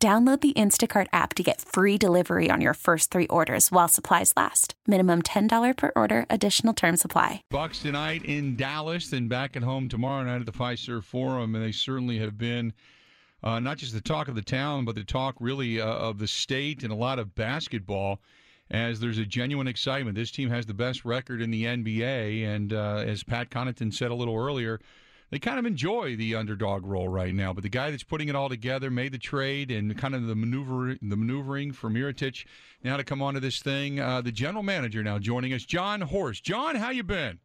Download the Instacart app to get free delivery on your first three orders while supplies last. Minimum $10 per order, additional term supply. Bucks tonight in Dallas, then back at home tomorrow night at the Fiserv Forum, and they certainly have been uh, not just the talk of the town, but the talk really uh, of the state and a lot of basketball. As there's a genuine excitement, this team has the best record in the NBA, and uh, as Pat Connaughton said a little earlier, they kind of enjoy the underdog role right now. But the guy that's putting it all together made the trade and kind of the maneuver the maneuvering for Mirotic now to come onto this thing. Uh, the general manager now joining us, John Horst. John, how you been?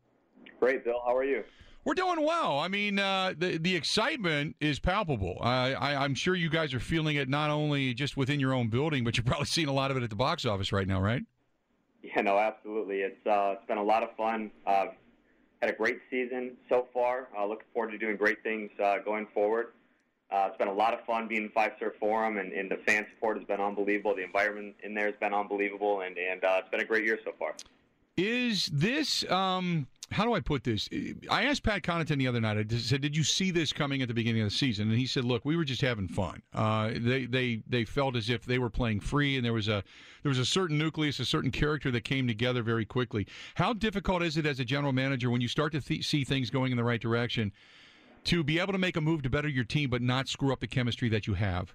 Great, Bill. How are you? We're doing well. I mean, uh, the the excitement is palpable. I, I, am sure you guys are feeling it not only just within your own building, but you're probably seeing a lot of it at the box office right now, right? Yeah, no, absolutely. It's uh, it's been a lot of fun. Had a great season so far. Uh, looking forward to doing great things uh, going forward. Uh, it's been a lot of fun being in Fiserv Forum, and, and the fan support has been unbelievable. The environment in there has been unbelievable, and, and uh, it's been a great year so far. Is this um, how do I put this? I asked Pat Connaughton the other night. I said, "Did you see this coming at the beginning of the season?" And he said, "Look, we were just having fun. Uh, they they they felt as if they were playing free, and there was a there was a certain nucleus, a certain character that came together very quickly. How difficult is it as a general manager when you start to th- see things going in the right direction to be able to make a move to better your team, but not screw up the chemistry that you have?"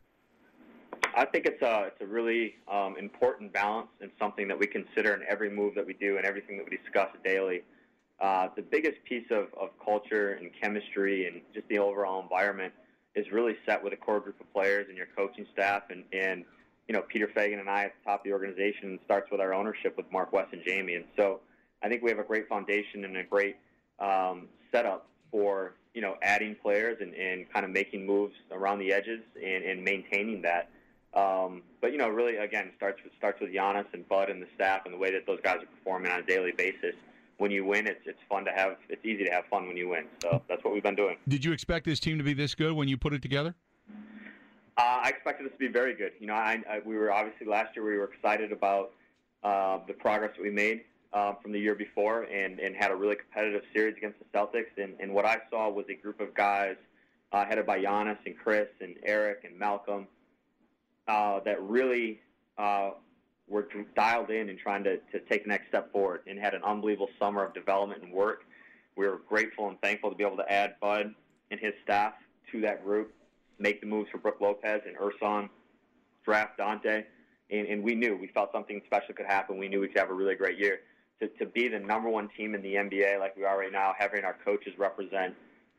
I think it's a it's a really um, important balance and something that we consider in every move that we do and everything that we discuss daily. Uh, the biggest piece of, of culture and chemistry and just the overall environment is really set with a core group of players and your coaching staff and, and you know Peter Feigin and I at the top of the organization starts with our ownership with Mark West and Jamie and so I think we have a great foundation and a great um, setup for you know adding players and, and kind of making moves around the edges and, and maintaining that. Um, but you know, really, again, starts with, starts with Giannis and Bud and the staff and the way that those guys are performing on a daily basis when you win, it's it's fun to have. It's easy to have fun when you win. So that's what we've been doing. Did you expect this team to be this good when you put it together? Uh, I expected this to be very good. You know, I, I, we were obviously last year we were excited about uh, the progress that we made uh, from the year before, and and had a really competitive series against the Celtics. And, and what I saw was a group of guys uh, headed by Giannis and Khris and Eric and Malcolm uh, that really uh, were dialed in and trying to, to take the next step forward and had an unbelievable summer of development and work. We were grateful and thankful to be able to add Bud and his staff to that group, make the moves for Brook Lopez and Ersan, draft Donte, and, and we knew, we felt something special could happen. We knew we could have a really great year. To, to be the number one team in the NBA like we are right now, having our coaches represent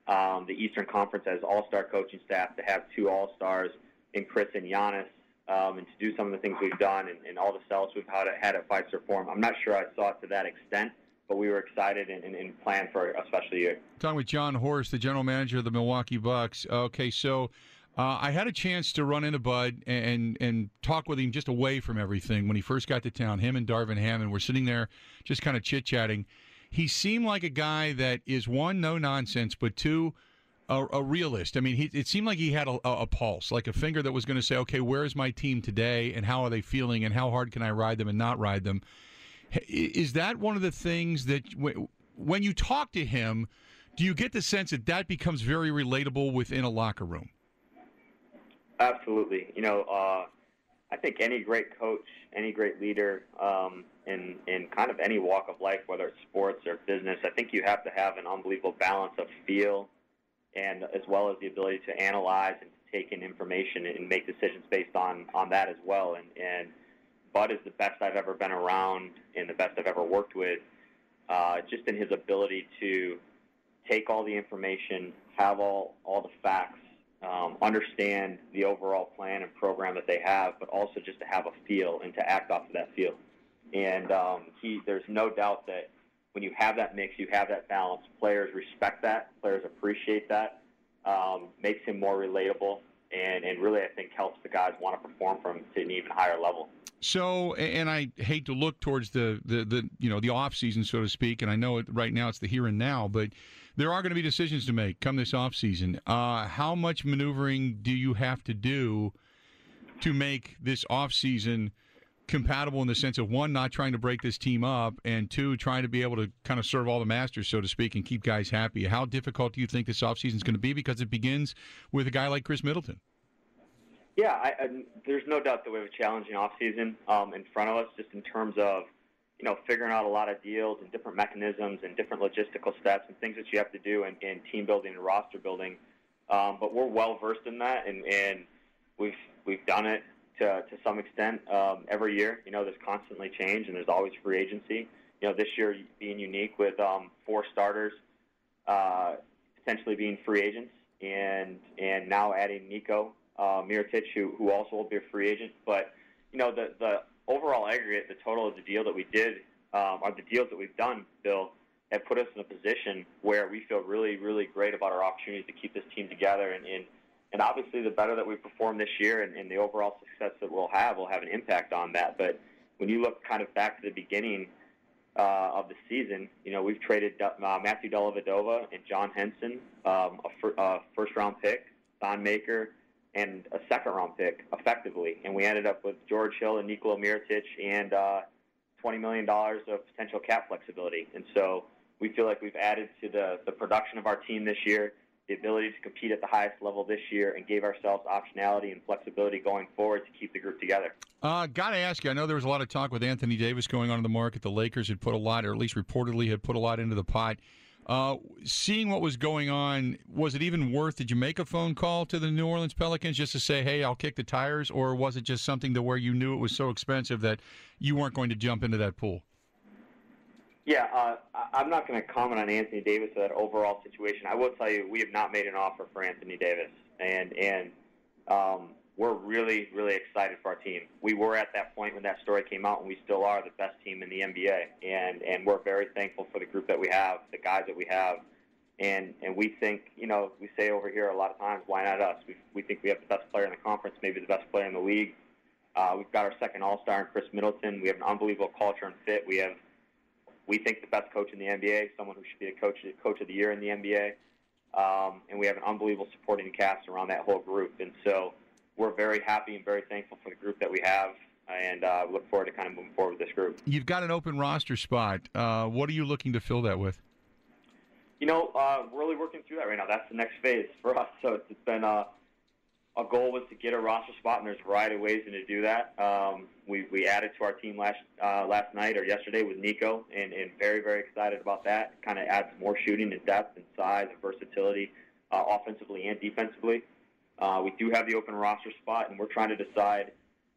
um, the Eastern Conference as all-star coaching staff, to have two all-stars in Khris and Giannis, um, and to do some of the things we've done and, and all the sales we've had, had at Fiserv Forum. I'm not sure I saw it to that extent, but we were excited and, and, and planned for a special year. Talking with John Horst, the general manager of the Milwaukee Bucks. Okay, so uh, I had a chance to run into Bud and and talk with him just away from everything when he first got to town. Him and Darvin Ham were sitting there just kind of chit chatting. He seemed like a guy that is one no nonsense, but two a, a realist. I mean, he, it seemed like he had a, a pulse, like a finger that was going to say, okay, where is my team today, and how are they feeling, and how hard can I ride them and not ride them? Is that one of the things that when you talk to him, do you get the sense that that becomes very relatable within a locker room? Absolutely. You know, uh, I think any great coach, any great leader, um, in in kind of any walk of life, whether it's sports or business, I think you have to have an unbelievable balance of feel and as well as the ability to analyze and take in information and make decisions based on on that as well. And and Bud is the best I've ever been around and the best I've ever worked with, uh, just in his ability to take all the information, have all all the facts, um, understand the overall plan and program that they have, but also just to have a feel and to act off of that feel. And um, he, there's no doubt that when you have that mix, you have that balance. Players respect that. Players appreciate that. Um, makes him more relatable. and and really I think helps the guys want to perform from to an even higher level. So, and I hate to look towards the, the, the you know the off season, so to speak, and I know it right now it's the here and now, but there are going to be decisions to make come this off season. Uh, how much maneuvering do you have to do to make this off season compatible in the sense of one, not trying to break this team up, and two, trying to be able to kind of serve all the masters, so to speak, and keep guys happy? How difficult do you think this offseason is going to be? Because it begins with a guy like Khris Middleton. Yeah, I, I, there's no doubt that we have a challenging offseason um, in front of us, just in terms of you know figuring out a lot of deals and different mechanisms and different logistical steps and things that you have to do in, in team building and roster building. Um, but we're well versed in that, and, and we've we've done it to to some extent um, every year. You know, there's constantly change, and there's always free agency. You know, this year being unique with um, four starters uh, potentially being free agents, and and now adding Nico uh, Mirotic, who, who also will be a free agent. But, you know, the, the overall aggregate, the total of the deal that we did, um, or the deals that we've done, Bill, have put us in a position where we feel really, really great about our opportunities to keep this team together. And, and, and obviously, the better that we perform this year and, and the overall success that we'll have will have an impact on that. But when you look kind of back to the beginning uh, of the season, you know, we've traded uh, Matthew Dellavedova and John Henson, um, a fir- uh, first round pick, Thon Maker, and a second round pick effectively. And we ended up with George Hill and Nikola Mirotic and uh, $20 million of potential cap flexibility. And so we feel like we've added to the, the production of our team this year, the ability to compete at the highest level this year, and gave ourselves optionality and flexibility going forward to keep the group together. Uh, Got to ask you, I know there was a lot of talk with Anthony Davis going on in the market. The Lakers had put a lot, or at least reportedly had put a lot into the pot. Uh, seeing what was going on, was it even worth? Did you make a phone call to the New Orleans Pelicans just to say, "Hey, I'll kick the tires," or was it just something to where you knew it was so expensive that you weren't going to jump into that pool? Yeah, uh, I'm not going to comment on Anthony Davis or that overall situation. I will tell you, we have not made an offer for Anthony Davis, and and um, we're really, really excited for our team. We were at that point when that story came out, and we still are the best team in the NBA. And and we're very thankful for the group that we have, the guys that we have, and and we think, you know, we say over here a lot of times, why not us? We we think we have the best player in the conference, maybe the best player in the league. Uh, we've got our second All Star in Khris Middleton. We have an unbelievable culture and fit. We have, we think, the best coach in the NBA, someone who should be the coach coach of the year in the NBA. Um, and we have an unbelievable supporting cast around that whole group. And so we're very happy and very thankful for the group that we have and uh, look forward to kind of moving forward with this group. You've got an open roster spot. Uh, what are you looking to fill that with? You know, uh, we're really working through that right now. That's the next phase for us. So it's been uh, a goal was to get a roster spot, and there's a variety of ways to do that. Um, we, we added to our team last uh, last night or yesterday with Nico, and, and very very excited about that. Kind of adds more shooting and depth and size and versatility, uh, offensively and defensively. Uh, we do have the open roster spot, and we're trying to decide.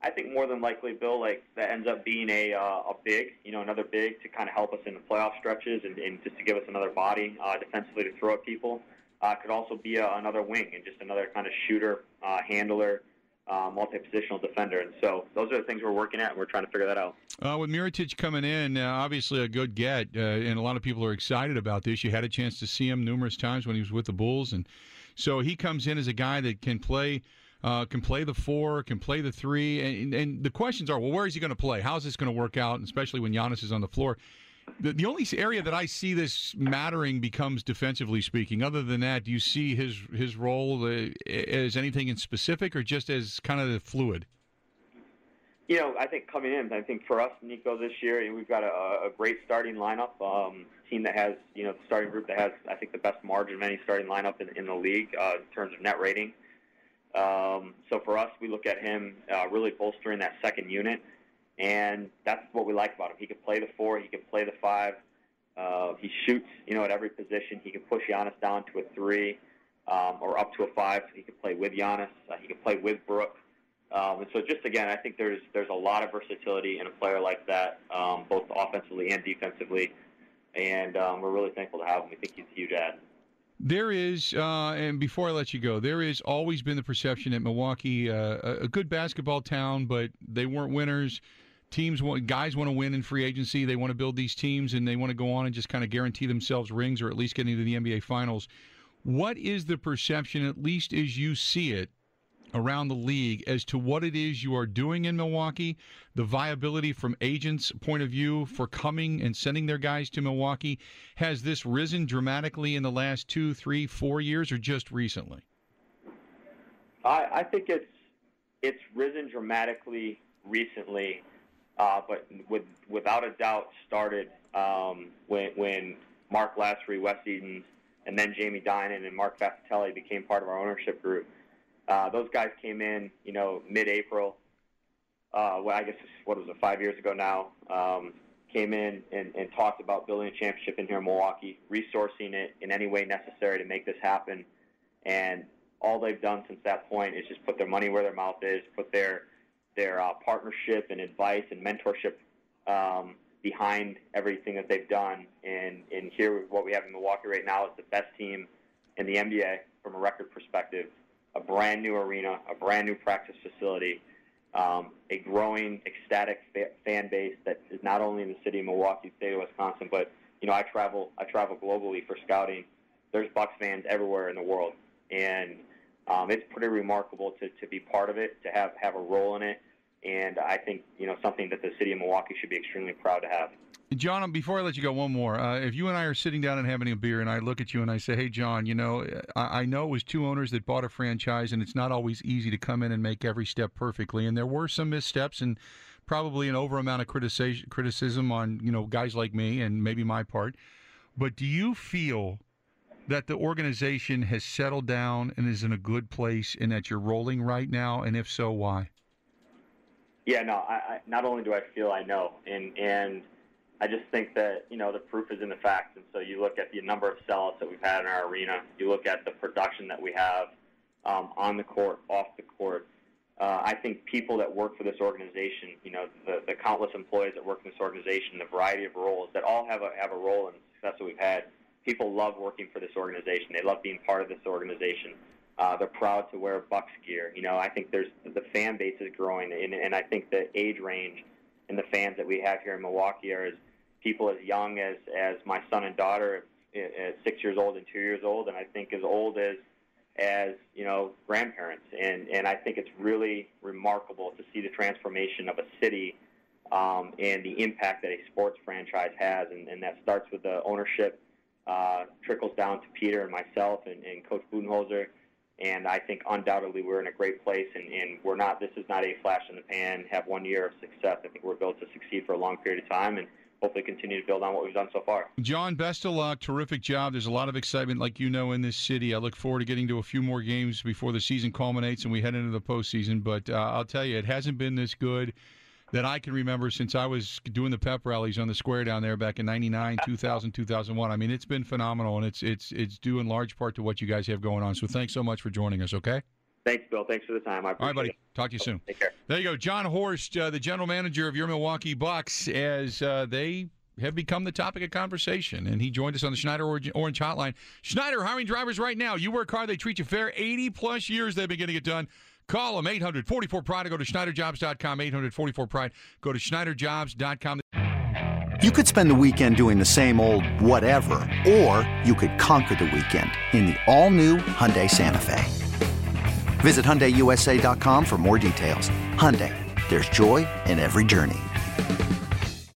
I think more than likely, Bill, like that ends up being a uh, a big, you know, another big to kind of help us in the playoff stretches and, and just to give us another body uh, defensively to throw at people. Uh, could also be a, another wing and just another kind of shooter, uh, handler, uh, multi-positional defender. And so those are the things we're working at, and we're trying to figure that out. Uh, with Mirotic coming in, uh, obviously a good get, uh, and a lot of people are excited about this. You had a chance to see him numerous times when he was with the Bulls, and so he comes in as a guy that can play. Uh, can play the four, can play the three, and, and the questions are, well, where is he going to play? How is this going to work out? And especially when Giannis is on the floor. The, the only area that I see this mattering becomes defensively speaking. Other than that, do you see his his role uh, as anything in specific, or just as kind of fluid? You know, I think coming in, I think for us, Nico, this year, we've got a, a great starting lineup. Um, team that has, you know, the starting group that has, I think, the best margin of any starting lineup in, in the league uh, in terms of net rating. Um, so for us, we look at him uh, really bolstering that second unit, and that's what we like about him. He can play the four, he can play the five. Uh, he shoots, you know, at every position. He can push Giannis down to a three um, or up to a five. He can play with Giannis. Uh, he can play with Brook. Um, and so, just again, I think there's there's a lot of versatility in a player like that, um, both offensively and defensively and um, we're really thankful to have him. We think he's a huge add. There is, uh, and before I let you go, there has always been the perception that Milwaukee, uh, a good basketball town, but they weren't winners. Teams want, guys want to win in free agency. They want to build these teams, and they want to go on and just kind of guarantee themselves rings or at least getting to the NBA Finals. What is the perception, at least as you see it, around the league as to what it is you are doing in Milwaukee, the viability from agents' point of view for coming and sending their guys to Milwaukee? Has this risen dramatically in the last two, three, four years, or just recently? I, I think it's it's risen dramatically recently, uh, but with, without a doubt started um, when, when Marc Lasry, Wes Edens, and then Jamie Dinan and Mark Fascitelli became part of our ownership group. Uh, those guys came in, you know, mid-April. Uh, well, I guess what was it, five years ago now? Um, came in and, and talked about building a championship in here in Milwaukee, resourcing it in any way necessary to make this happen. And all they've done since that point is just put their money where their mouth is, put their their uh, partnership and advice and mentorship um, behind everything that they've done. And, and here, what we have in Milwaukee right now is the best team in the NBA from a record perspective, a brand new arena, a brand new practice facility, um, a growing, ecstatic fa- fan base that is not only in the city of Milwaukee, state of Wisconsin, but you know, I travel, I travel globally for scouting. There's Bucks fans everywhere in the world, and um, it's pretty remarkable to, to be part of it, to have, have a role in it, and I think you know something that the city of Milwaukee should be extremely proud to have. John, before I let you go, one more. Uh, if you and I are sitting down and having a beer, and I look at you and I say, "Hey, John, you know, I, I know it was two owners that bought a franchise, and it's not always easy to come in and make every step perfectly, and there were some missteps and." Probably an over amount of criticism criticism on you know guys like me and maybe my part, but do you feel that the organization has settled down and is in a good place and that you're rolling right now? And if so, why? Yeah, no. I, I, not only do I feel, I know, and and I just think that you know the proof is in the facts. And so you look at the number of sellouts that we've had in our arena. You look at the production that we have um, on the court, off the court. Uh, I think people that work for this organization, you know, the, the countless employees that work in this organization, the variety of roles that all have a have a role in the success that we've had people love working for this organization. They love being part of this organization. Uh, they're proud to wear Bucks gear. You know, I think there's the fan base is growing, and, and I think the age range and the fans that we have here in Milwaukee are as people as young as as my son and daughter, uh, six years old and two years old, and I think as old as as you know grandparents. And and I think it's really remarkable to see the transformation of a city. Um, and the impact that a sports franchise has, and, and that starts with the ownership uh, trickles down to Peter and myself and, and Coach Budenholzer. And I think undoubtedly we're in a great place, and, and we're not. This is not a flash in the pan. Have one year of success. I think we're built to succeed for a long period of time, and hopefully continue to build on what we've done so far. John, best of luck. Terrific job. There's a lot of excitement, like you know, in this city. I look forward to getting to a few more games before the season culminates and we head into the postseason. But uh, I'll tell you, it hasn't been this good that I can remember since I was doing the pep rallies on the square down there back in 99, 2000, 2001. I mean, it's been phenomenal and it's it's it's due in large part to what you guys have going on. So thanks so much for joining us, okay? Thanks, Bill. Thanks for the time. All right, buddy. It. Talk to you soon. Take care. There you go. John Horst, uh, the general manager of your Milwaukee Bucks, as uh, they have become the topic of conversation. And he joined us on the Schneider Orange Hotline. Schneider hiring drivers right now. You work hard, they treat you fair. 80 plus years they've been getting it done. Call them 844 Pride or go to SchneiderJobs.com. 844 Pride. Go to SchneiderJobs.com. You could spend the weekend doing the same old whatever, or you could conquer the weekend in the all new Hyundai Santa Fe. Visit HyundaiUSA.com for more details. Hyundai, there's joy in every journey.